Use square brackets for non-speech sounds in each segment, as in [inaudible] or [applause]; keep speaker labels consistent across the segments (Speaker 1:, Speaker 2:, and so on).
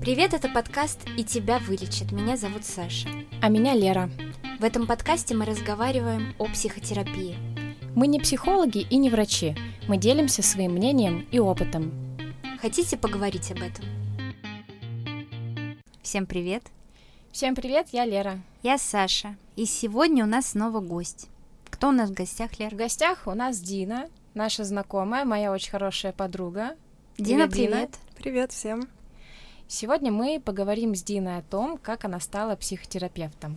Speaker 1: Привет, это подкаст «И тебя вылечат». Меня зовут Саша.
Speaker 2: А меня Лера.
Speaker 1: В этом подкасте мы разговариваем о психотерапии.
Speaker 2: Мы не психологи и не врачи. Мы делимся своим мнением и опытом.
Speaker 1: Хотите поговорить об этом? Всем привет.
Speaker 2: Всем привет, я Лера.
Speaker 1: Я Саша. И сегодня у нас снова гость. Кто у нас в гостях, Лера?
Speaker 2: В гостях у нас Дина, наша знакомая, моя очень хорошая подруга.
Speaker 1: Дина, привет.
Speaker 3: привет. Привет всем.
Speaker 2: Сегодня мы поговорим с Диной о том, как она стала психотерапевтом.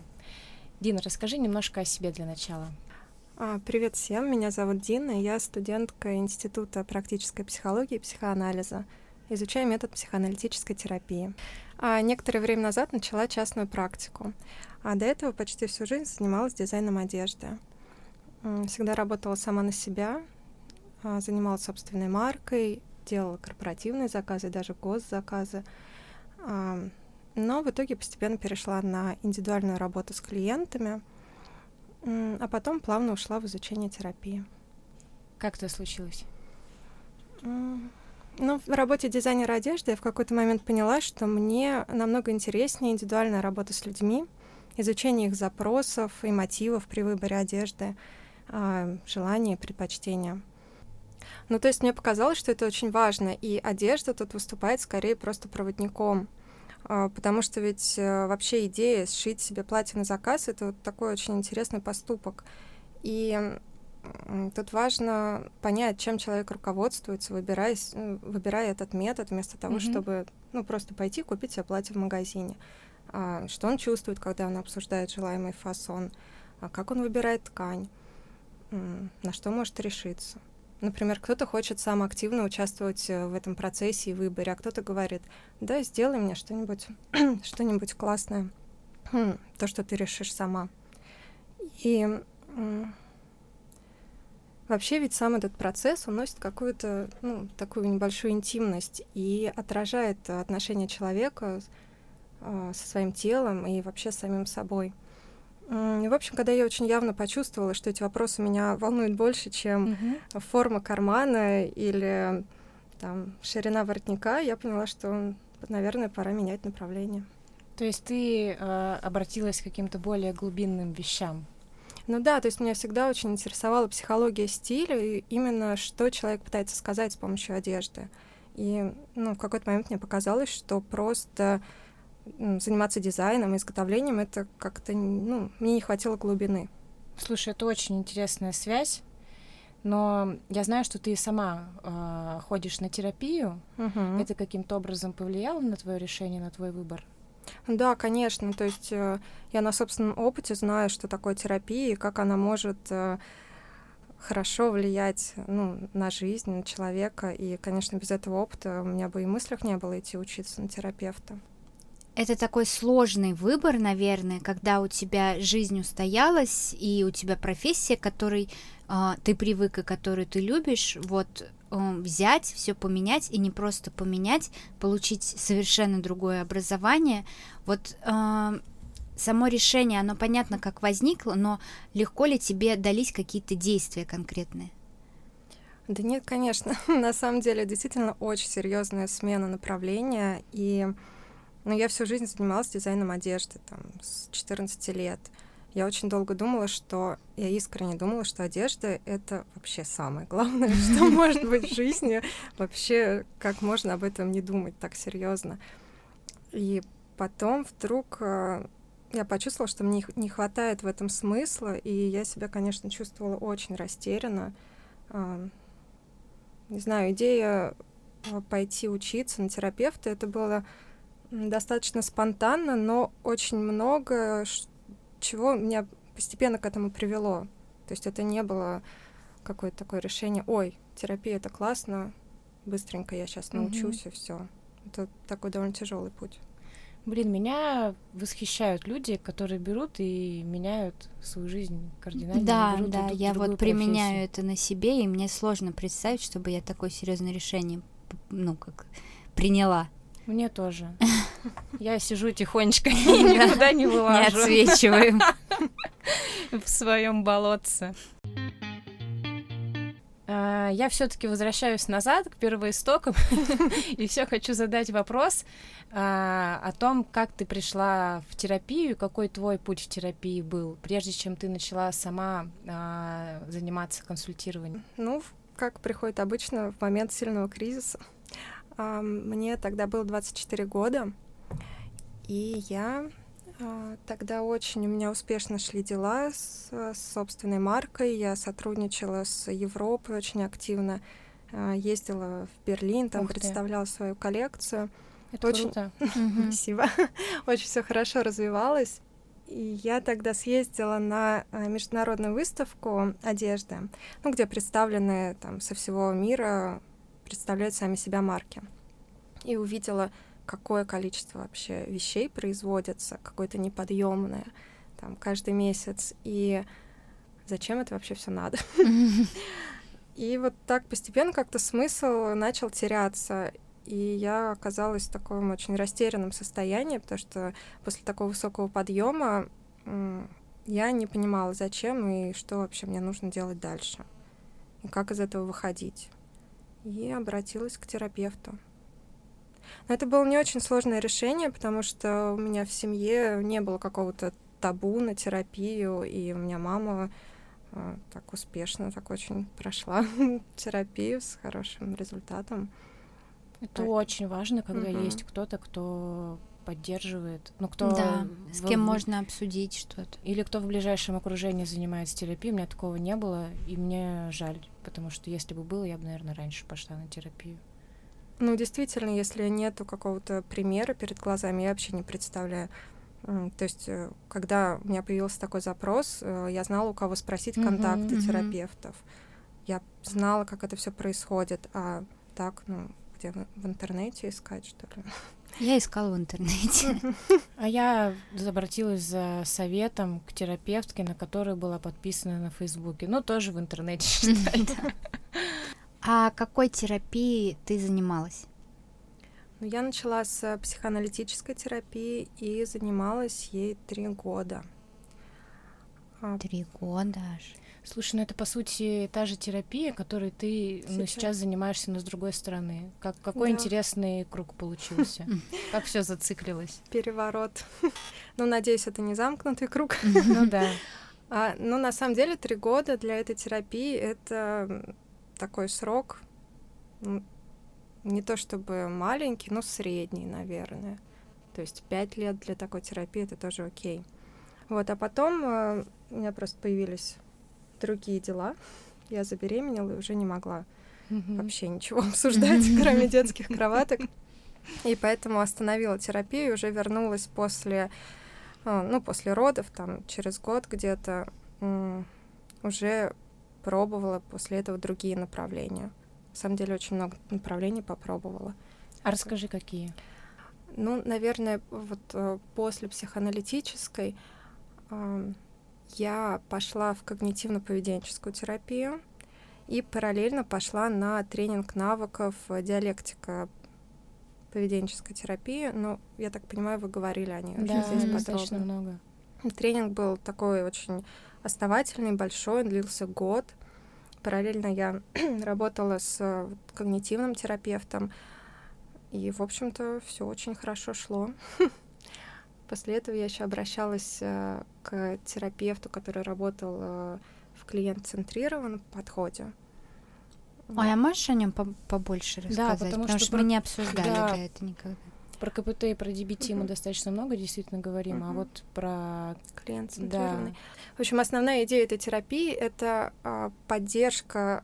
Speaker 2: Дина, расскажи немножко о себе для начала.
Speaker 3: А, привет всем, меня зовут Дина, я студентка Института практической психологии и психоанализа. Изучаю метод психоаналитической терапии. А некоторое время назад начала частную практику, а до этого почти всю жизнь занималась дизайном одежды. Всегда работала сама на себя, а, занималась собственной маркой, делала корпоративные заказы, даже госзаказы. Но в итоге постепенно перешла на индивидуальную работу с клиентами, а потом плавно ушла в изучение терапии.
Speaker 2: Как это случилось?
Speaker 3: Ну, в работе дизайнера одежды я в какой-то момент поняла, что мне намного интереснее индивидуальная работа с людьми, изучение их запросов и мотивов при выборе одежды, а, желания, предпочтения. Ну, то есть мне показалось, что это очень важно, и одежда тут выступает скорее просто проводником, а, потому что ведь э, вообще идея сшить себе платье на заказ — это вот такой очень интересный поступок. И тут важно понять, чем человек руководствуется, выбирая, выбирая этот метод, вместо того, mm-hmm. чтобы ну, просто пойти купить себе платье в магазине. А, что он чувствует, когда он обсуждает желаемый фасон, а как он выбирает ткань, на что может решиться. Например, кто-то хочет сам активно участвовать э, в этом процессе и выборе, а кто-то говорит, да, сделай мне что-нибудь, [clears throat] что-нибудь классное, хм, то, что ты решишь сама. И вообще ведь сам этот процесс, он носит какую-то, ну, такую небольшую интимность и отражает отношение человека э, со своим телом и вообще с самим собой. В общем, когда я очень явно почувствовала, что эти вопросы меня волнуют больше, чем mm-hmm. форма кармана или там, ширина воротника, я поняла, что, наверное, пора менять направление.
Speaker 2: То есть ты э, обратилась к каким-то более глубинным вещам?
Speaker 3: Ну да, то есть меня всегда очень интересовала психология стиля и именно что человек пытается сказать с помощью одежды. И ну, в какой-то момент мне показалось, что просто заниматься дизайном, изготовлением, это как-то, ну, мне не хватило глубины.
Speaker 2: Слушай, это очень интересная связь, но я знаю, что ты сама э, ходишь на терапию. Угу. Это каким-то образом повлияло на твое решение, на твой выбор?
Speaker 3: Да, конечно. То есть э, я на собственном опыте знаю, что такое терапия и как она может э, хорошо влиять ну, на жизнь, на человека. И, конечно, без этого опыта у меня бы и мыслях не было идти учиться на терапевта.
Speaker 1: Это такой сложный выбор, наверное, когда у тебя жизнь устоялась и у тебя профессия, которой э, ты привык и которую ты любишь, вот э, взять, все поменять и не просто поменять, получить совершенно другое образование. Вот э, само решение, оно понятно, как возникло, но легко ли тебе дались какие-то действия конкретные?
Speaker 3: Да нет, конечно. [laughs] На самом деле, действительно очень серьезная смена направления и но я всю жизнь занималась дизайном одежды, там, с 14 лет. Я очень долго думала, что... Я искренне думала, что одежда — это вообще самое главное, [laughs] что может [laughs] быть в жизни. Вообще, как можно об этом не думать так серьезно. И потом вдруг э, я почувствовала, что мне не хватает в этом смысла, и я себя, конечно, чувствовала очень растерянно. Не знаю, идея э, пойти учиться на терапевта, это было достаточно спонтанно, но очень много чего меня постепенно к этому привело. То есть это не было какое-то такое решение, ой, терапия это классно, быстренько я сейчас научусь mm-hmm. и все. Это такой довольно тяжелый путь.
Speaker 2: Блин, меня восхищают люди, которые берут и меняют свою жизнь кардинально.
Speaker 1: Да, берут да, я вот применяю это на себе, и мне сложно представить, чтобы я такое серьезное решение, ну, как приняла.
Speaker 2: Мне тоже. [laughs] Я сижу тихонечко, [laughs] никуда не [laughs] вылажу.
Speaker 1: Не отсвечиваем. [laughs]
Speaker 2: В своем болотце. А, я все-таки возвращаюсь назад к первоистокам и все хочу задать вопрос а, о том, как ты пришла в терапию, какой твой путь в терапии был, прежде чем ты начала сама а, заниматься консультированием.
Speaker 3: Ну, как приходит обычно в момент сильного кризиса. Мне тогда было 24 года, и я тогда очень у меня успешно шли дела с, с собственной маркой. Я сотрудничала с Европой очень активно, ездила в Берлин, там Ух представляла ты. свою коллекцию.
Speaker 2: Это очень... круто. [laughs]
Speaker 3: Спасибо. [laughs] очень все хорошо развивалось. И я тогда съездила на международную выставку одежды, ну, где представлены там со всего мира представляют сами себя марки. И увидела, какое количество вообще вещей производится, какое-то неподъемное, там, каждый месяц. И зачем это вообще все надо? [laughs] И вот так постепенно как-то смысл начал теряться. И я оказалась в таком очень растерянном состоянии, потому что после такого высокого подъема я не понимала, зачем и что вообще мне нужно делать дальше. И как из этого выходить и обратилась к терапевту. Но это было не очень сложное решение, потому что у меня в семье не было какого-то табу на терапию, и у меня мама э, так успешно, так очень прошла [laughs] терапию с хорошим результатом.
Speaker 2: Это так. очень важно, когда угу. есть кто-то, кто поддерживает, ну кто
Speaker 1: да, в... с кем можно обсудить что-то.
Speaker 2: Или кто в ближайшем окружении занимается терапией, у меня такого не было, и мне жаль, потому что если бы было, я бы, наверное, раньше пошла на терапию.
Speaker 3: Ну, действительно, если нету какого-то примера перед глазами, я вообще не представляю. То есть, э, когда у меня появился такой запрос, э, я знала, у кого спросить контакты uh-huh, терапевтов. Я знала, как это все происходит, а так, ну, где в интернете искать, что ли?
Speaker 1: Я искала в интернете. [laughs]
Speaker 2: А я обратилась за советом к терапевтке, на которой была подписана на Фейсбуке. Ну, тоже в интернете [laughs] читать.
Speaker 1: А какой терапией ты занималась?
Speaker 3: Ну, я начала с психоаналитической терапии и занималась ей три года.
Speaker 1: А три года аж.
Speaker 2: Слушай, ну это по сути та же терапия, которой ты сейчас, ну, сейчас занимаешься, но с другой стороны. Как, какой да. интересный круг получился. [laughs] Как все зациклилось.
Speaker 3: Переворот. [laughs] Ну, надеюсь, это не замкнутый круг.
Speaker 2: Ну [laughs] да.
Speaker 3: А, ну, на самом деле, три года для этой терапии это такой срок, не то чтобы маленький, но средний, наверное. То есть пять лет для такой терапии это тоже окей. Вот, а потом э, у меня просто появились другие дела. Я забеременела и уже не могла mm-hmm. вообще ничего обсуждать, mm-hmm. [laughs] кроме детских кроваток. И поэтому остановила терапию и уже вернулась после, а, ну, после родов, там, через год где-то, уже пробовала после этого другие направления. На самом деле очень много направлений попробовала.
Speaker 2: А расскажи, какие?
Speaker 3: Ну, наверное, вот э, после психоаналитической я пошла в когнитивно-поведенческую терапию и параллельно пошла на тренинг навыков диалектика поведенческой терапии. Ну, я так понимаю, вы говорили о ней
Speaker 2: да, здесь подробно. много.
Speaker 3: Тренинг был такой очень основательный, большой, он длился год. Параллельно я [clears throat] работала с когнитивным терапевтом, и, в общем-то, все очень хорошо шло. [laughs] После этого я еще обращалась э, к терапевту, который работал э, в клиент-центрированном подходе.
Speaker 1: Ой, а можешь о нем побольше рассказать? Да, потому, потому что, что мы не обсуждали да. да, это никогда.
Speaker 2: Про КПТ и про DBT mm-hmm. мы достаточно много действительно говорим, mm-hmm. а вот про
Speaker 3: клиент-центрированный. Да. В общем, основная идея этой терапии это а, поддержка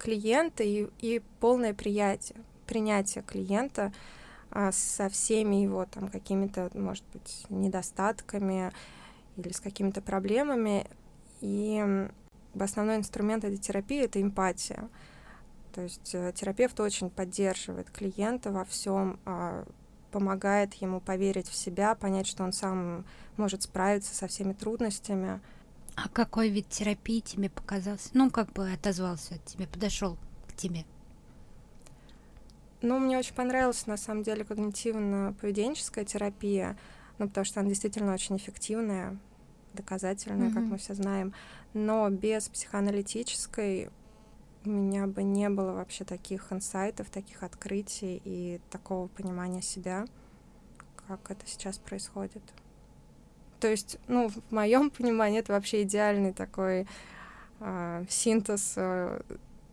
Speaker 3: клиента и, и полное приятие, принятие клиента а, со всеми его там какими-то, может быть, недостатками или с какими-то проблемами. И основной инструмент этой терапии это эмпатия. То есть э, терапевт очень поддерживает клиента во всем, а, помогает ему поверить в себя, понять, что он сам может справиться со всеми трудностями.
Speaker 1: А какой вид терапии тебе показался? Ну, как бы отозвался от тебя, подошел к тебе?
Speaker 3: Ну, мне очень понравилась, на самом деле, когнитивно-поведенческая терапия, ну, потому что она действительно очень эффективная, доказательная, mm-hmm. как мы все знаем. Но без психоаналитической у меня бы не было вообще таких инсайтов, таких открытий и такого понимания себя, как это сейчас происходит. То есть, ну, в моем [laughs] понимании это вообще идеальный такой э, синтез, э,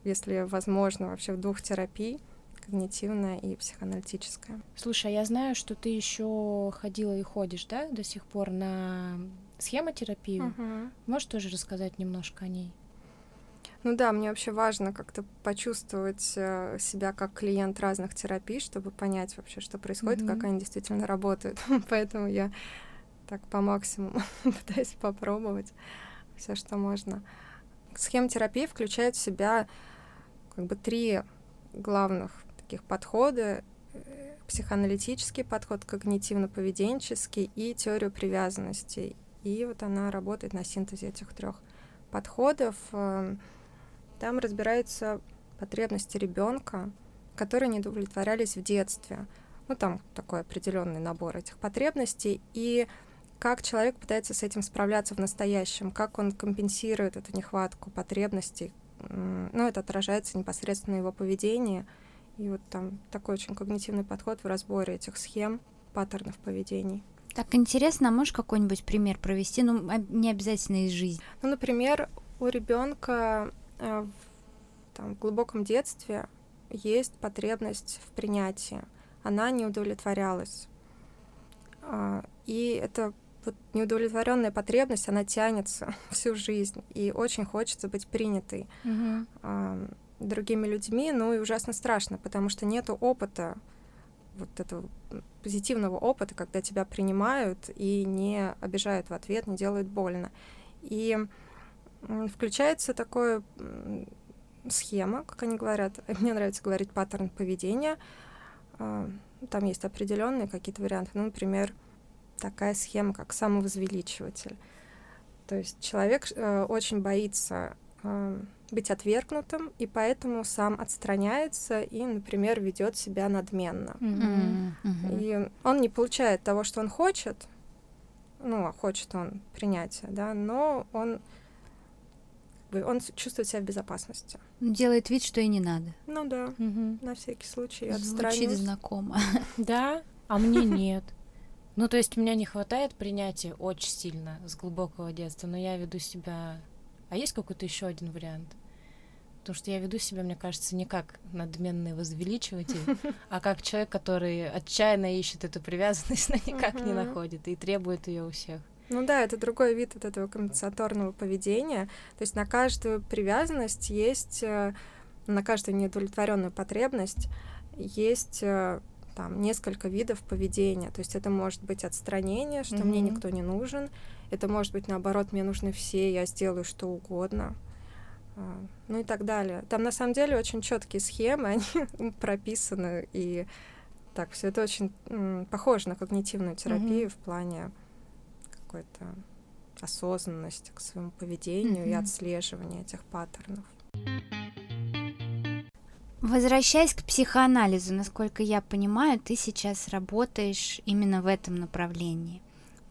Speaker 3: если возможно, вообще в двух терапий когнитивная и психоаналитическая.
Speaker 2: Слушай, а я знаю, что ты еще ходила и ходишь, да, до сих пор на схемотерапию.
Speaker 3: Угу.
Speaker 2: Можешь тоже рассказать немножко о ней?
Speaker 3: Ну да, мне вообще важно как-то почувствовать э, себя как клиент разных терапий, чтобы понять вообще, что происходит, mm-hmm. как они действительно работают. [laughs] Поэтому я так по максимуму [laughs] пытаюсь попробовать все, что можно. Схемотерапия включает в себя как бы три главных таких подхода. Э, психоаналитический подход, когнитивно-поведенческий и теорию привязанности. И вот она работает на синтезе этих трех подходов. Там разбираются потребности ребенка, которые не удовлетворялись в детстве. Ну, там такой определенный набор этих потребностей. И как человек пытается с этим справляться в настоящем, как он компенсирует эту нехватку потребностей. Ну, это отражается непосредственно в его поведении. И вот там такой очень когнитивный подход в разборе этих схем, паттернов поведений.
Speaker 1: Так интересно, а можешь какой-нибудь пример провести? Ну, не обязательно из жизни.
Speaker 3: Ну, например, у ребенка в, там, в глубоком детстве есть потребность в принятии. Она не удовлетворялась. А, и это вот неудовлетворенная потребность, она тянется [laughs] всю жизнь, и очень хочется быть принятой э, другими людьми, ну и ужасно страшно, потому что нету опыта, вот этого позитивного опыта, когда тебя принимают и не обижают в ответ, не делают больно. И включается такое схема, как они говорят. [laughs] Мне нравится говорить паттерн поведения. А, там есть определенные какие-то варианты. Ну, например, такая схема, как самовозвеличиватель. То есть человек э, очень боится э, быть отвергнутым, и поэтому сам отстраняется и, например, ведет себя надменно.
Speaker 1: Mm-hmm. Mm-hmm.
Speaker 3: И он не получает того, что он хочет, ну, а хочет он принятия, да, но он он чувствует себя в безопасности.
Speaker 1: Делает вид, что и не надо.
Speaker 3: Ну да,
Speaker 2: угу.
Speaker 3: на всякий случай
Speaker 1: Звучит знакомо. [laughs]
Speaker 2: Да, а мне нет. Ну, то есть у меня не хватает принятия очень сильно с глубокого детства, но я веду себя... А есть какой-то еще один вариант? Потому что я веду себя, мне кажется, не как надменный возвеличиватель, [laughs] а как человек, который отчаянно ищет эту привязанность, но никак не находит и требует ее у всех.
Speaker 3: Ну да, это другой вид вот этого компенсаторного поведения. То есть на каждую привязанность есть, э, на каждую неудовлетворенную потребность есть э, там несколько видов поведения. То есть это может быть отстранение, что mm-hmm. мне никто не нужен. Это может быть наоборот, мне нужны все, я сделаю что угодно. А, ну и так далее. Там на самом деле очень четкие схемы, [laughs] они прописаны, и так, все это очень похоже на когнитивную терапию mm-hmm. в плане какой-то осознанности к своему поведению mm-hmm. и отслеживания этих паттернов.
Speaker 1: Возвращаясь к психоанализу, насколько я понимаю, ты сейчас работаешь именно в этом направлении.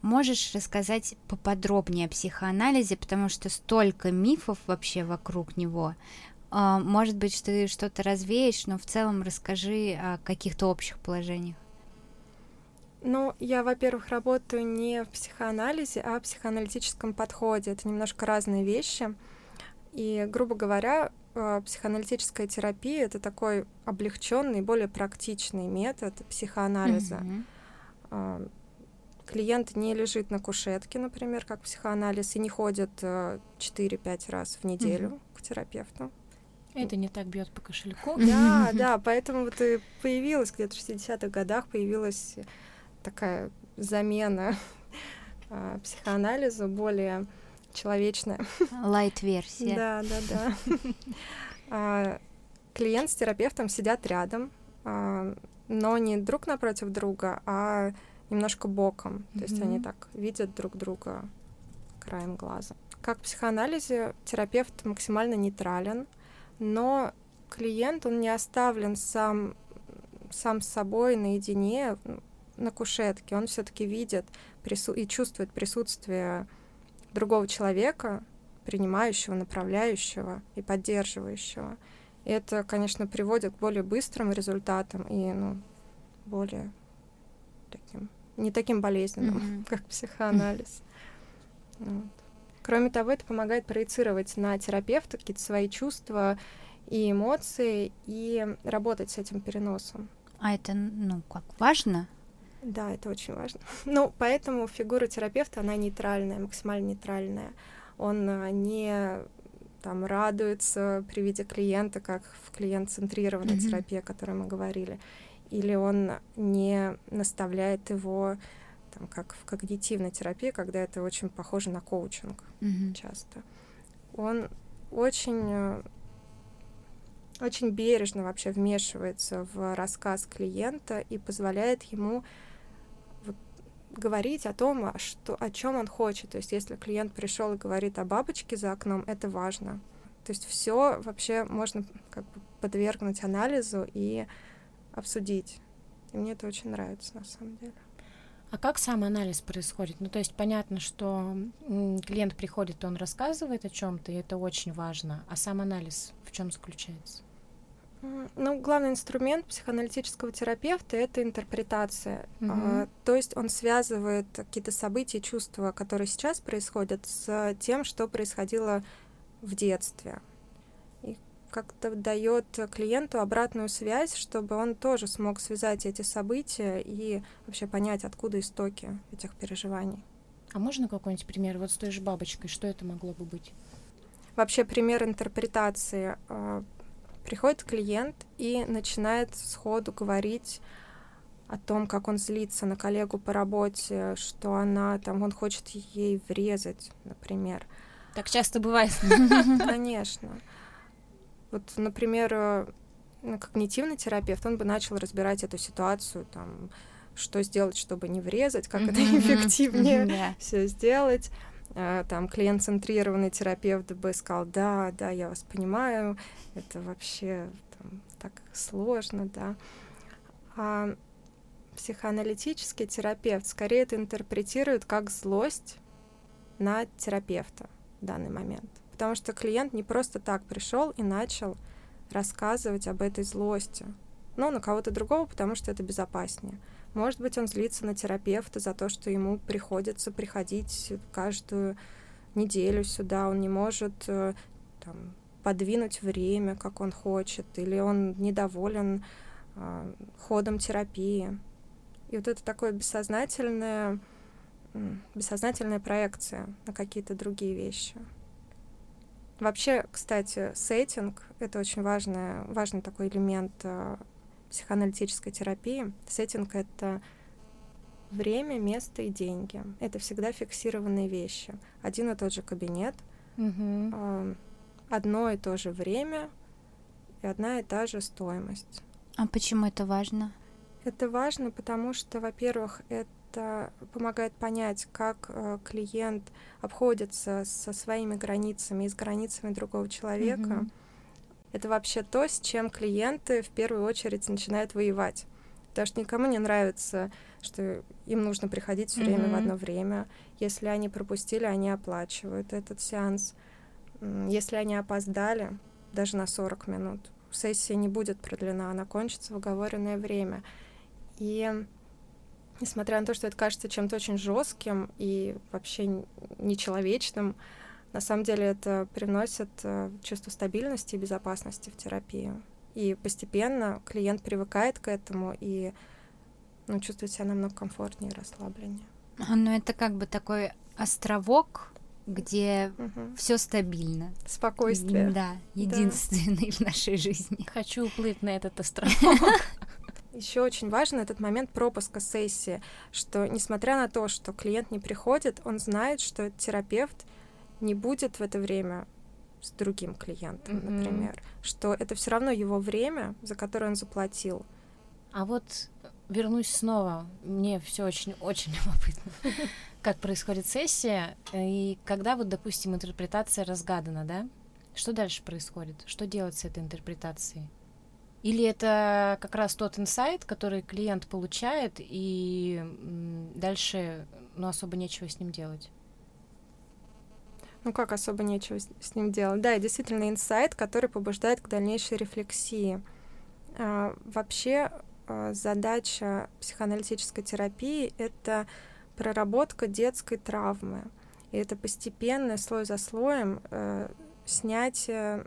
Speaker 1: Можешь рассказать поподробнее о психоанализе, потому что столько мифов вообще вокруг него. А, может быть, что ты что-то развеешь, но в целом расскажи о каких-то общих положениях.
Speaker 3: Ну, я, во-первых, работаю не в психоанализе, а в психоаналитическом подходе. Это немножко разные вещи. И, грубо говоря, э, психоаналитическая терапия это такой облегченный, более практичный метод психоанализа. Mm-hmm. Клиент не лежит на кушетке, например, как психоанализ, и не ходит 4-5 э, раз в неделю mm-hmm. к терапевту.
Speaker 2: Это не так бьет по кошельку.
Speaker 3: Да, [laughs] да, поэтому вот и появилась где-то в 60-х годах появилась такая замена э, [laughs] психоанализу, более человечная.
Speaker 1: Лайт-версия.
Speaker 3: Да, да, да. А, клиент с терапевтом сидят рядом, а, но не друг напротив друга, а немножко боком. То есть они так видят друг друга краем глаза. Как в психоанализе терапевт максимально нейтрален, но клиент, он не оставлен сам, сам с собой наедине, на кушетке, он все-таки видит прису- и чувствует присутствие другого человека, принимающего, направляющего и поддерживающего. И это, конечно, приводит к более быстрым результатам и ну, более таким, не таким болезненным, mm-hmm. [laughs] как психоанализ. Mm-hmm. Вот. Кроме того, это помогает проецировать на терапевта какие-то свои чувства и эмоции и работать с этим переносом.
Speaker 1: А это, ну, как важно?
Speaker 3: Да, это очень важно. [laughs] Ну, поэтому фигура терапевта, она нейтральная, максимально нейтральная. Он а, не там радуется при виде клиента, как в клиент-центрированной mm-hmm. терапии, о которой мы говорили, или он не наставляет его там, как в когнитивной терапии, когда это очень похоже на коучинг mm-hmm. часто. Он очень э, очень бережно вообще вмешивается в рассказ клиента и позволяет ему говорить о том, а что, о чем он хочет. То есть, если клиент пришел и говорит о бабочке за окном, это важно. То есть все вообще можно как бы подвергнуть анализу и обсудить. И мне это очень нравится на самом деле.
Speaker 2: А как сам анализ происходит? Ну, то есть понятно, что клиент приходит, он рассказывает о чем-то, и это очень важно. А сам анализ в чем заключается?
Speaker 3: Ну, главный инструмент психоаналитического терапевта это интерпретация. Угу. А, то есть он связывает какие-то события, чувства, которые сейчас происходят, с тем, что происходило в детстве. И как-то дает клиенту обратную связь, чтобы он тоже смог связать эти события и вообще понять, откуда истоки этих переживаний.
Speaker 2: А можно какой-нибудь пример вот с той же бабочкой? Что это могло бы быть?
Speaker 3: Вообще пример интерпретации а, Приходит клиент и начинает сходу говорить о том, как он злится на коллегу по работе, что она там, он хочет ей врезать, например.
Speaker 2: Так часто бывает. [laughs] [laughs]
Speaker 3: Конечно. Вот, например, э, когнитивный терапевт, он бы начал разбирать эту ситуацию, там, что сделать, чтобы не врезать, как это эффективнее все сделать. Э, там клиент-центрированный терапевт бы сказал, да, да, я вас понимаю, это вообще там, так сложно, да. А психоаналитический терапевт скорее это интерпретирует как злость на терапевта в данный момент. Потому что клиент не просто так пришел и начал рассказывать об этой злости. Ну, на кого-то другого, потому что это безопаснее. Может быть, он злится на терапевта за то, что ему приходится приходить каждую неделю сюда, он не может э, там, подвинуть время, как он хочет, или он недоволен э, ходом терапии. И вот это такое бессознательное, бессознательная проекция на какие-то другие вещи. Вообще, кстати, сеттинг — это очень важный, важный такой элемент э, психоаналитической терапии сеттинг — это время, место и деньги. Это всегда фиксированные вещи. Один и тот же кабинет,
Speaker 2: mm-hmm.
Speaker 3: одно и то же время и одна и та же стоимость.
Speaker 1: А почему это важно?
Speaker 3: Это важно, потому что, во-первых, это помогает понять, как э, клиент обходится со своими границами и с границами другого человека. Mm-hmm это вообще то, с чем клиенты в первую очередь начинают воевать. Потому что никому не нравится, что им нужно приходить все время mm-hmm. в одно время. Если они пропустили, они оплачивают этот сеанс. Если они опоздали, даже на 40 минут, сессия не будет продлена, она кончится в оговоренное время. И несмотря на то, что это кажется чем-то очень жестким и вообще нечеловечным, на самом деле это приносит э, чувство стабильности и безопасности в терапию. И постепенно клиент привыкает к этому и ну, чувствует себя намного комфортнее и расслабленнее.
Speaker 1: Ну, это как бы такой островок, где угу. все стабильно.
Speaker 3: Спокойствие.
Speaker 1: Да, единственный да. в нашей жизни.
Speaker 2: Хочу уплыть на этот островок. [laughs]
Speaker 3: Еще очень важен этот момент пропуска сессии, что несмотря на то, что клиент не приходит, он знает, что терапевт не будет в это время с другим клиентом, mm-hmm. например, что это все равно его время, за которое он заплатил.
Speaker 2: А вот вернусь снова, мне все очень очень [laughs] любопытно, как происходит сессия и когда вот, допустим, интерпретация разгадана, да? Что дальше происходит? Что делать с этой интерпретацией? Или это как раз тот инсайт, который клиент получает, и дальше ну, особо нечего с ним делать?
Speaker 3: Ну как особо нечего с, с ним делать? Да, и действительно инсайт, который побуждает к дальнейшей рефлексии. А, вообще а, задача психоаналитической терапии — это проработка детской травмы. И это постепенное, слой за слоем, э, снятие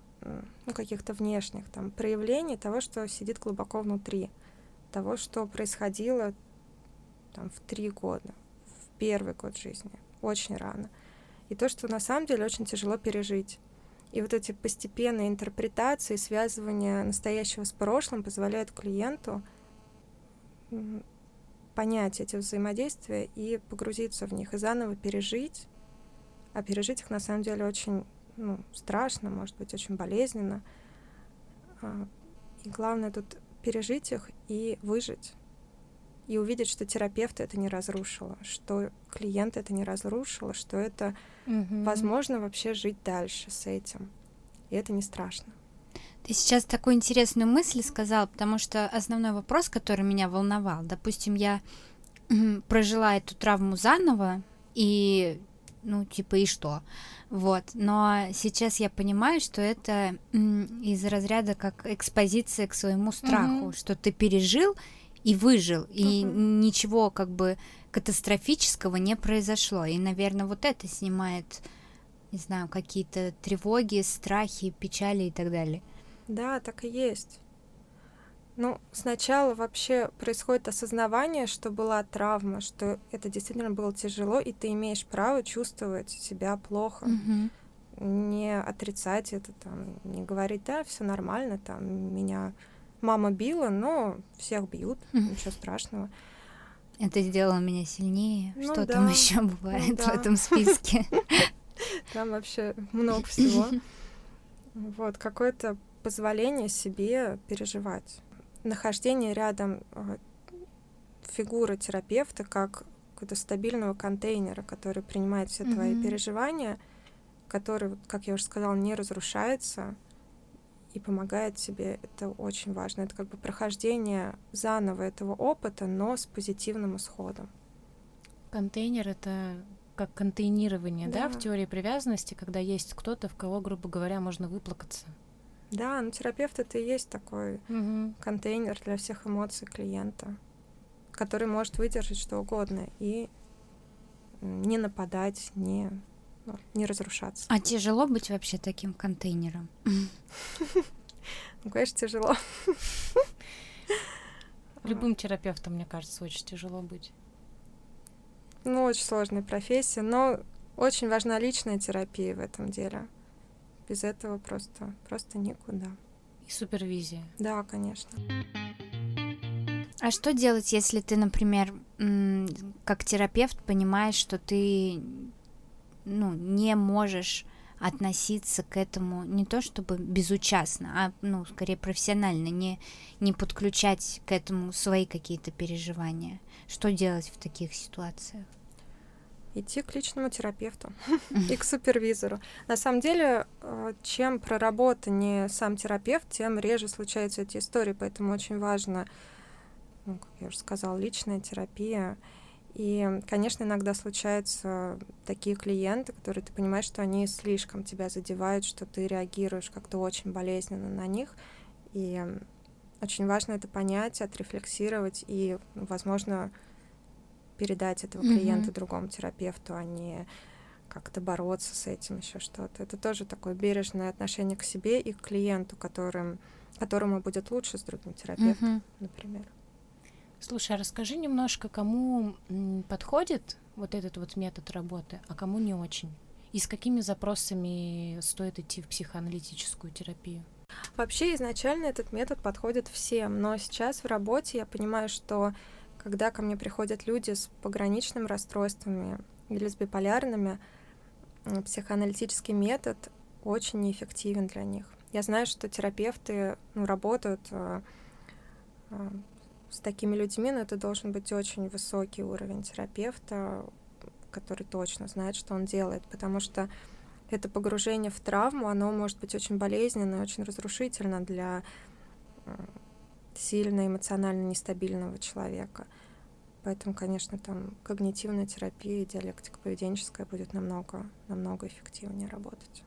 Speaker 3: ну, каких-то внешних там, проявлений того, что сидит глубоко внутри, того, что происходило там, в три года, в первый год жизни, очень рано. И то, что на самом деле очень тяжело пережить. И вот эти постепенные интерпретации, связывания настоящего с прошлым позволяют клиенту понять эти взаимодействия и погрузиться в них, и заново пережить. А пережить их на самом деле очень ну, страшно, может быть, очень болезненно. А, и главное тут пережить их и выжить. И увидеть, что терапевт это не разрушило, что клиент это не разрушило, что это mm-hmm. возможно вообще жить дальше с этим. И это не страшно.
Speaker 1: Ты сейчас такую интересную мысль сказал, потому что основной вопрос, который меня волновал, допустим, я прожила эту травму заново, и ну, типа, и что? Вот. Но сейчас я понимаю, что это из разряда как экспозиция к своему страху, mm-hmm. что ты пережил и выжил, mm-hmm. и ничего как бы катастрофического не произошло. И, наверное, вот это снимает, не знаю, какие-то тревоги, страхи, печали и так далее.
Speaker 3: Да, так и есть. Ну, сначала вообще происходит осознавание, что была травма, что это действительно было тяжело, и ты имеешь право чувствовать себя плохо.
Speaker 1: Mm-hmm.
Speaker 3: Не отрицать это, там, не говорить, да, все нормально, там, меня мама била, но всех бьют, ничего страшного.
Speaker 1: Это сделало меня сильнее. Ну, что да. там [laughs] еще бывает ну, да. в этом списке? [laughs]
Speaker 3: Там вообще много всего. [laughs] Вот, какое-то позволение себе переживать нахождение рядом а, фигуры терапевта как какого-то стабильного контейнера, который принимает все твои переживания, который, как я уже сказала, не разрушается и помогает тебе. Это очень важно. Это как бы прохождение заново этого опыта, но с позитивным исходом.
Speaker 2: Контейнер — это как контейнирование, да. да, в теории привязанности, когда есть кто-то, в кого, грубо говоря, можно выплакаться.
Speaker 3: Да, ну терапевт это и есть такой
Speaker 2: угу.
Speaker 3: контейнер для всех эмоций клиента, который может выдержать что угодно и не нападать, не, ну, не разрушаться.
Speaker 1: А тяжело быть вообще таким контейнером? [laughs]
Speaker 3: Ну, конечно, тяжело. [laughs]
Speaker 2: Любым терапевтом, мне кажется, очень тяжело быть.
Speaker 3: Ну, очень сложная профессия, но очень важна личная терапия в этом деле без этого просто, просто никуда.
Speaker 2: И супервизия.
Speaker 3: Да, конечно.
Speaker 1: А что делать, если ты, например, как терапевт понимаешь, что ты ну, не можешь относиться к этому не то чтобы безучастно, а ну, скорее профессионально, не, не подключать к этому свои какие-то переживания. Что делать в таких ситуациях?
Speaker 3: идти к личному терапевту [laughs] и к супервизору. На самом деле, э, чем проработаннее сам терапевт, тем реже случаются эти истории, поэтому очень важно, ну, как я уже сказала, личная терапия. И, конечно, иногда случаются такие клиенты, которые ты понимаешь, что они слишком тебя задевают, что ты реагируешь как-то очень болезненно на них. И очень важно это понять, отрефлексировать и, возможно, передать этого клиента mm-hmm. другому терапевту, а не как-то бороться с этим, еще что-то. Это тоже такое бережное отношение к себе и к клиенту, которым, которому будет лучше с другим терапевтом, mm-hmm. например.
Speaker 2: Слушай, а расскажи немножко, кому подходит вот этот вот метод работы, а кому не очень? И с какими запросами стоит идти в психоаналитическую терапию?
Speaker 3: Вообще изначально этот метод подходит всем, но сейчас в работе я понимаю, что когда ко мне приходят люди с пограничными расстройствами или с биполярными, психоаналитический метод очень неэффективен для них. Я знаю, что терапевты ну, работают э, э, с такими людьми, но это должен быть очень высокий уровень терапевта, который точно знает, что он делает, потому что это погружение в травму, оно может быть очень болезненно, очень разрушительно для сильно эмоционально нестабильного человека. Поэтому, конечно, там когнитивная терапия, диалектика поведенческая будет намного, намного эффективнее работать.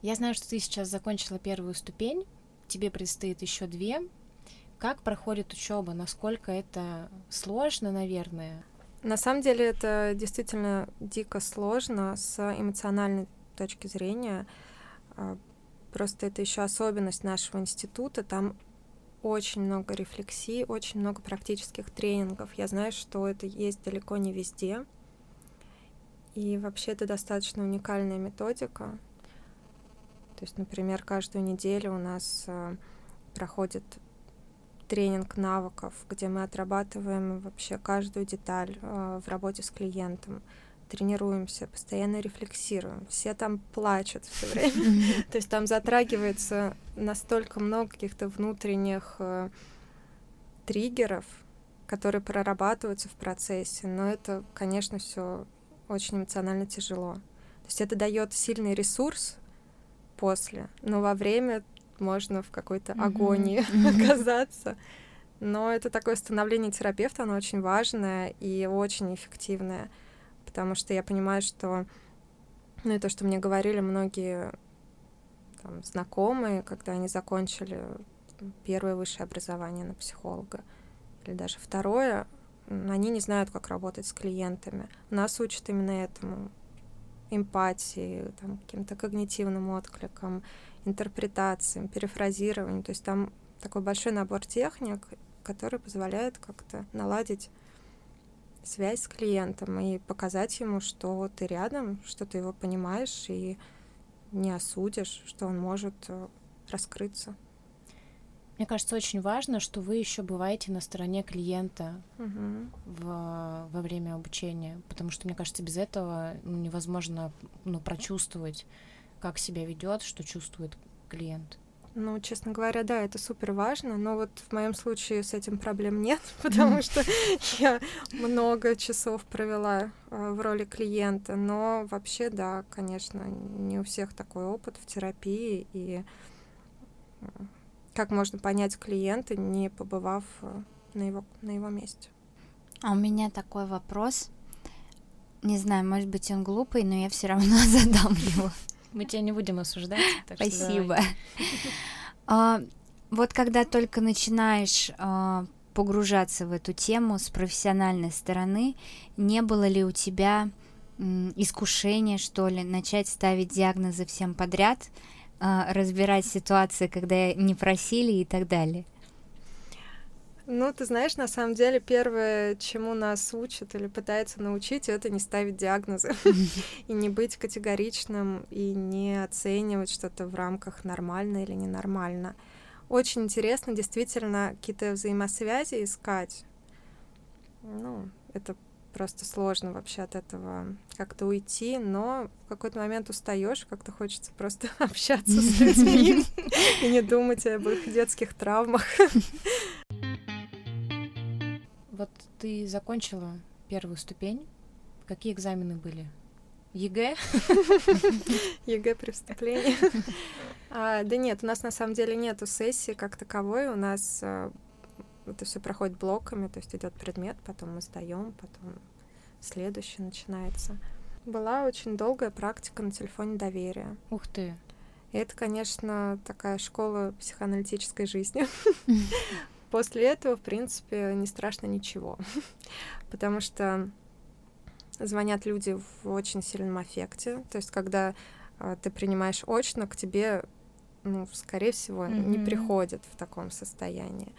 Speaker 2: Я знаю, что ты сейчас закончила первую ступень, тебе предстоит еще две. Как проходит учеба? Насколько это сложно, наверное?
Speaker 3: На самом деле это действительно дико сложно с эмоциональной точки зрения. А, просто это еще особенность нашего института. Там очень много рефлексий, очень много практических тренингов. Я знаю, что это есть далеко не везде. И вообще это достаточно уникальная методика. То есть, например, каждую неделю у нас э, проходит тренинг навыков, где мы отрабатываем вообще каждую деталь э, в работе с клиентом, тренируемся, постоянно рефлексируем. Все там плачут все время. [laughs] То есть там затрагивается настолько много каких-то внутренних э, триггеров, которые прорабатываются в процессе, но это, конечно, все очень эмоционально тяжело. То есть это дает сильный ресурс после, но во время можно в какой-то mm-hmm. агонии mm-hmm. [laughs] оказаться. Но это такое становление терапевта, оно очень важное и очень эффективное, потому что я понимаю, что, ну и то, что мне говорили многие там, знакомые, когда они закончили первое высшее образование на психолога, или даже второе, они не знают, как работать с клиентами. Нас учат именно этому эмпатии, там, каким-то когнитивным откликом, интерпретациям, перефразированием. То есть там такой большой набор техник, который позволяет как-то наладить связь с клиентом и показать ему, что ты рядом, что ты его понимаешь и не осудишь, что он может э, раскрыться.
Speaker 2: Мне кажется, очень важно, что вы еще бываете на стороне клиента
Speaker 3: угу.
Speaker 2: в, во время обучения, потому что, мне кажется, без этого ну, невозможно ну, прочувствовать, как себя ведет, что чувствует клиент.
Speaker 3: Ну, честно говоря, да, это супер важно, но вот в моем случае с этим проблем нет, [laughs] потому что я много часов провела э, в роли клиента, но вообще, да, конечно, не у всех такой опыт в терапии, и как можно понять клиента, не побывав э, на его, на его месте.
Speaker 1: А у меня такой вопрос. Не знаю, может быть, он глупый, но я все равно [laughs] задам его.
Speaker 2: Мы тебя не будем осуждать.
Speaker 1: Спасибо. [laughs] А, вот когда только начинаешь а, погружаться в эту тему с профессиональной стороны, не было ли у тебя искушения, что ли, начать ставить диагнозы всем подряд а, разбирать ситуации, когда не просили и так далее?
Speaker 3: Ну, ты знаешь, на самом деле, первое, чему нас учат или пытаются научить, это не ставить диагнозы [laughs] и не быть категоричным и не оценивать что-то в рамках нормально или ненормально. Очень интересно действительно какие-то взаимосвязи искать. Ну, это просто сложно вообще от этого как-то уйти, но в какой-то момент устаешь, как-то хочется просто [laughs] общаться с людьми [laughs] и не думать об их детских травмах.
Speaker 2: Вот ты закончила первую ступень. Какие экзамены были? ЕГЭ?
Speaker 3: ЕГЭ при вступлении. А, да нет, у нас на самом деле нету сессии как таковой. У нас а, это все проходит блоками, то есть идет предмет, потом мы сдаем, потом следующий начинается. Была очень долгая практика на телефоне доверия.
Speaker 2: Ух ты.
Speaker 3: Это, конечно, такая школа психоаналитической жизни. [laughs] После этого, в принципе, не страшно ничего, [laughs] потому что звонят люди в очень сильном аффекте, то есть когда э, ты принимаешь очно, к тебе, ну, скорее всего, mm-hmm. не приходят в таком состоянии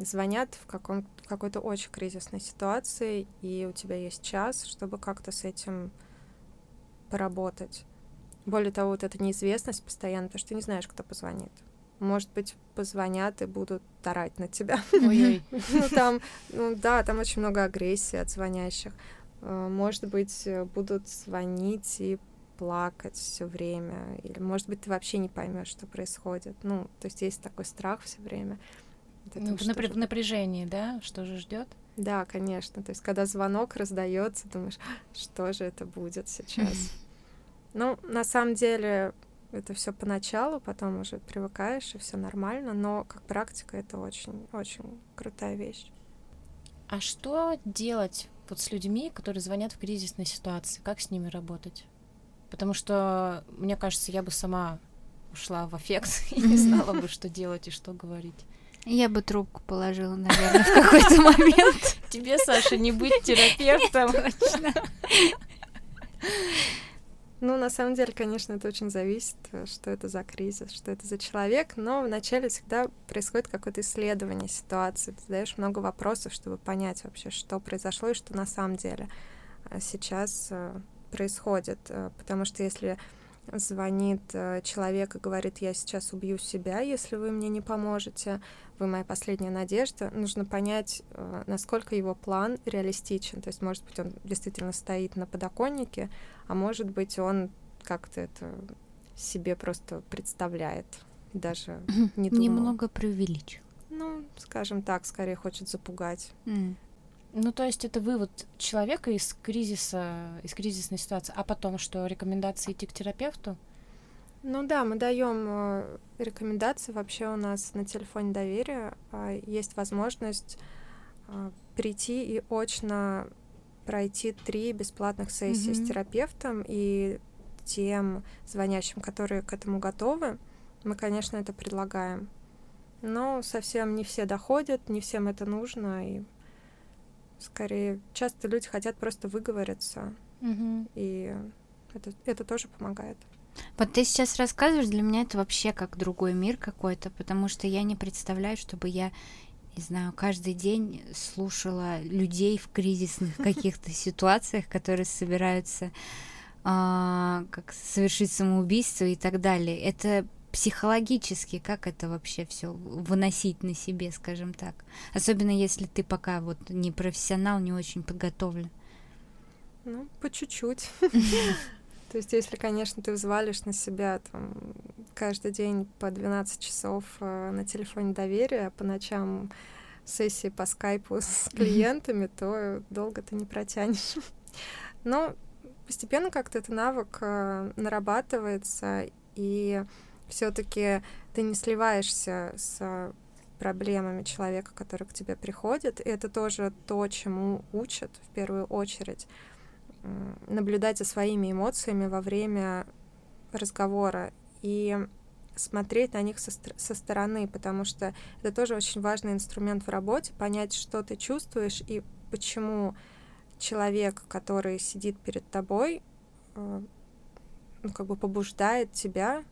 Speaker 3: звонят в, каком, в какой-то очень кризисной ситуации, и у тебя есть час, чтобы как-то с этим поработать. Более того, вот эта неизвестность постоянно, потому что ты не знаешь, кто позвонит. Может быть, позвонят и будут тарать на тебя. [laughs]
Speaker 2: Ой-ой. [laughs]
Speaker 3: ну, там, ну да, там очень много агрессии от звонящих. Э, может быть, будут звонить и плакать все время. Или, может быть, ты вообще не поймешь, что происходит. Ну, то есть есть такой страх все время.
Speaker 2: Ну, в напря- напряжении, да? Что же ждет?
Speaker 3: Да, конечно. То есть, когда звонок раздается, думаешь, что же это будет сейчас? [laughs] Ну, на самом деле, это все поначалу, потом уже привыкаешь, и все нормально, но как практика это очень-очень крутая вещь.
Speaker 2: А что делать вот с людьми, которые звонят в кризисной ситуации? Как с ними работать? Потому что, мне кажется, я бы сама ушла в эффект [laughs] и не знала бы, что делать и что говорить.
Speaker 1: Я бы трубку положила, наверное, в какой-то момент.
Speaker 2: Тебе, Саша, не быть терапевтом.
Speaker 1: Точно.
Speaker 3: Ну, на самом деле, конечно, это очень зависит, что это за кризис, что это за человек, но вначале всегда происходит какое-то исследование ситуации, ты задаешь много вопросов, чтобы понять вообще, что произошло и что на самом деле а, сейчас э, происходит, э, потому что если звонит э, человек и говорит, я сейчас убью себя, если вы мне не поможете, вы моя последняя надежда, нужно понять, э, насколько его план реалистичен. То есть, может быть, он действительно стоит на подоконнике, а может быть, он как-то это себе просто представляет, даже не думал.
Speaker 1: Немного преувеличил.
Speaker 3: Ну, скажем так, скорее хочет запугать.
Speaker 1: Mm.
Speaker 2: Ну, то есть это вывод человека из кризиса, из кризисной ситуации, а потом что, рекомендации идти к терапевту?
Speaker 3: Ну да, мы даем э, рекомендации. Вообще у нас на телефоне доверия э, есть возможность э, прийти и очно пройти три бесплатных сессии mm-hmm. с терапевтом и тем звонящим, которые к этому готовы, мы, конечно, это предлагаем. Но совсем не все доходят, не всем это нужно, и Скорее, часто люди хотят просто выговориться,
Speaker 2: угу.
Speaker 3: и это, это тоже помогает.
Speaker 1: Вот ты сейчас рассказываешь, для меня это вообще как другой мир какой-то, потому что я не представляю, чтобы я, не знаю, каждый день слушала людей в кризисных каких-то [laughs] ситуациях, которые собираются а, как совершить самоубийство и так далее. Это психологически, как это вообще все выносить на себе, скажем так. Особенно если ты пока вот не профессионал, не очень подготовлен.
Speaker 3: Ну, по чуть-чуть. [laughs] То есть, если, конечно, ты взвалишь на себя там, каждый день по 12 часов э, на телефоне доверия, а по ночам сессии по скайпу с клиентами, то долго ты не протянешь. [laughs] Но постепенно как-то этот навык э, нарабатывается, и все-таки ты не сливаешься с проблемами человека, который к тебе приходит. И это тоже то, чему учат в первую очередь. Наблюдать за своими эмоциями во время разговора и смотреть на них со, со стороны, потому что это тоже очень важный инструмент в работе, понять, что ты чувствуешь и почему человек, который сидит перед тобой, э, ну, как бы побуждает тебя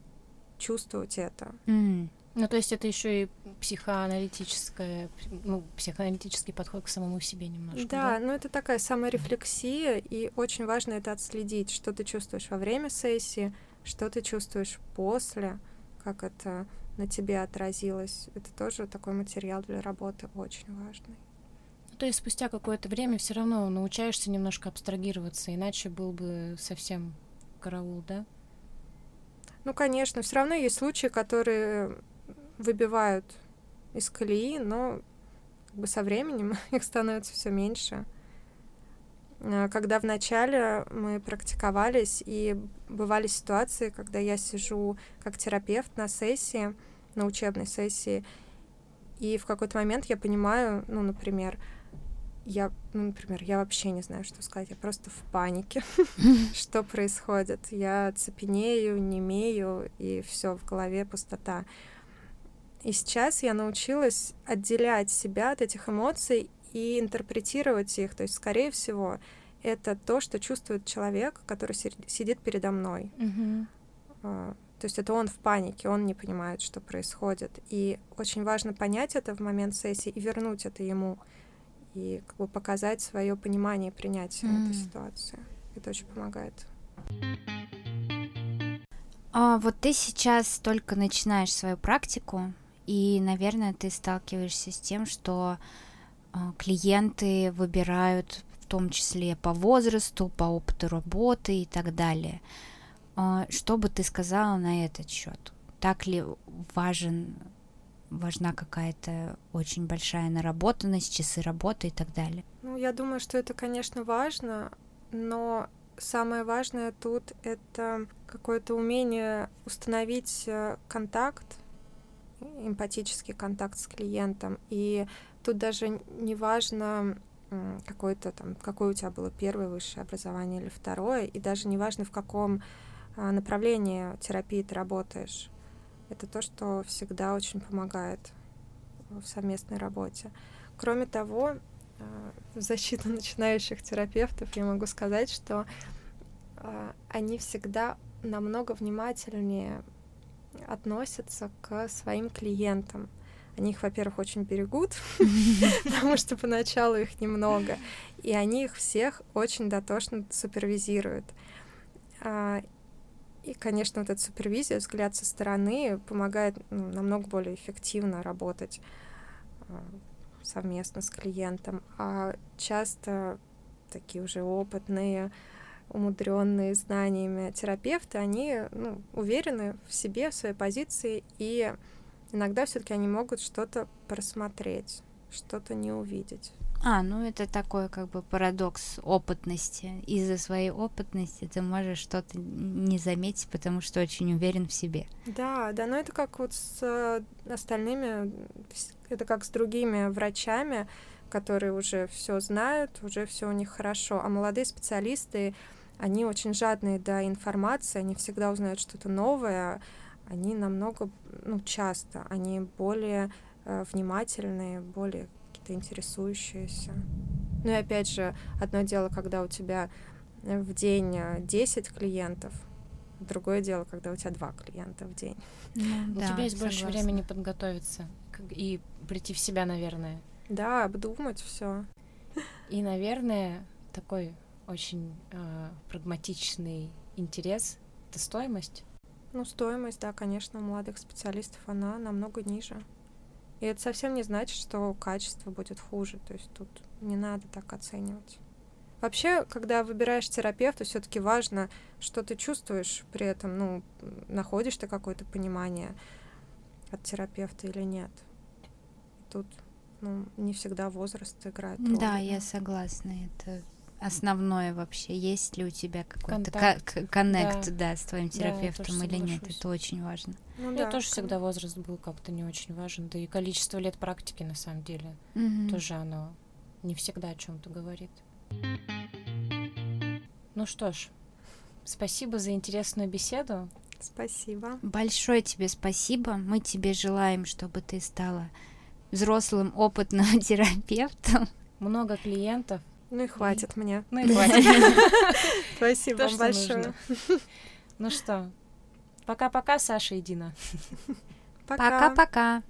Speaker 3: чувствовать это.
Speaker 1: Mm.
Speaker 2: Ну, то есть это еще и психоаналитическое, ну, психоаналитический подход к самому себе немножко.
Speaker 3: Да, да? ну это такая саморефлексия, и очень важно это отследить, что ты чувствуешь во время сессии, что ты чувствуешь после, как это на тебе отразилось. Это тоже такой материал для работы очень важный.
Speaker 2: Ну, то есть спустя какое-то время все равно научаешься немножко абстрагироваться, иначе был бы совсем караул, да?
Speaker 3: Ну, конечно, все равно есть случаи, которые выбивают из колеи, но как бы со временем [laughs] их становится все меньше. А, когда вначале мы практиковались, и бывали ситуации, когда я сижу как терапевт на сессии, на учебной сессии, и в какой-то момент я понимаю, ну, например, я, ну, например, я вообще не знаю, что сказать, я просто в панике, [laughs] что происходит. Я цепенею, немею, и все в голове пустота. И сейчас я научилась отделять себя от этих эмоций и интерпретировать их. То есть, скорее всего, это то, что чувствует человек, который сидит передо мной. А, то есть это он в панике, он не понимает, что происходит. И очень важно понять это в момент сессии и вернуть это ему и как бы показать свое понимание и принятие mm. этой ситуации. Это очень помогает.
Speaker 1: А вот ты сейчас только начинаешь свою практику, и, наверное, ты сталкиваешься с тем, что а, клиенты выбирают в том числе по возрасту, по опыту работы и так далее. А, что бы ты сказала на этот счет? Так ли важен важна какая-то очень большая наработанность, часы работы и так далее?
Speaker 3: Ну, я думаю, что это, конечно, важно, но самое важное тут это какое-то умение установить э, контакт, эмпатический контакт с клиентом. И тут даже не важно какое-то там, какое у тебя было первое высшее образование или второе, и даже не важно, в каком а, направлении терапии ты работаешь. Это то, что всегда очень помогает в совместной работе. Кроме того, а, в защиту [laughs] начинающих терапевтов я могу сказать, что а, они всегда намного внимательнее относятся к своим клиентам. Они их, во-первых, очень берегут, [laughs] потому что поначалу их немного, и они их всех очень дотошно супервизируют. А, и, конечно, вот эта супервизия, взгляд со стороны помогает ну, намного более эффективно работать а, совместно с клиентом. А часто такие уже опытные, умудренные знаниями терапевты, они ну, уверены в себе, в своей позиции, и иногда все-таки они могут что-то просмотреть, что-то не увидеть.
Speaker 1: А, ну это такой как бы парадокс опытности. Из-за своей опытности ты можешь что-то не заметить, потому что очень уверен в себе.
Speaker 3: Да, да, но это как вот с остальными, это как с другими врачами, которые уже все знают, уже все у них хорошо, а молодые специалисты, они очень жадные до информации, они всегда узнают что-то новое, они намного, ну, часто, они более э, внимательные, более какие-то интересующиеся. Ну и опять же, одно дело, когда у тебя в день 10 э, клиентов, другое дело, когда у тебя два клиента в день.
Speaker 2: У да, тебя есть согласна. больше времени подготовиться и прийти в себя, наверное.
Speaker 3: Да, обдумать все.
Speaker 2: И, наверное, такой очень э, прагматичный интерес — это стоимость.
Speaker 3: Ну, стоимость, да, конечно, у молодых специалистов она намного ниже. И это совсем не значит, что качество будет хуже. То есть тут не надо так оценивать. Вообще, когда выбираешь терапевта, все-таки важно, что ты чувствуешь при этом, ну, находишь ты какое-то понимание от терапевта или нет. Тут, ну, не всегда возраст играет роль.
Speaker 1: Да, я согласна. Это основное вообще, есть ли у тебя какой-то коннект, да. да, с твоим терапевтом да, или нет, это очень важно.
Speaker 2: Ну, я да, тоже всегда возраст был как-то не очень важен, да и количество лет практики на самом деле угу. тоже оно не всегда о чем-то говорит. Ну что ж, спасибо за интересную беседу.
Speaker 3: Спасибо.
Speaker 1: Большое тебе спасибо. Мы тебе желаем, чтобы ты стала взрослым опытным [laughs] терапевтом.
Speaker 2: Много клиентов,
Speaker 3: ну и хватит и... мне.
Speaker 2: Ну и хватит. [laughs] [laughs]
Speaker 3: Спасибо вам большое.
Speaker 2: Ну что, пока-пока, Саша и Дина.
Speaker 1: Пока-пока.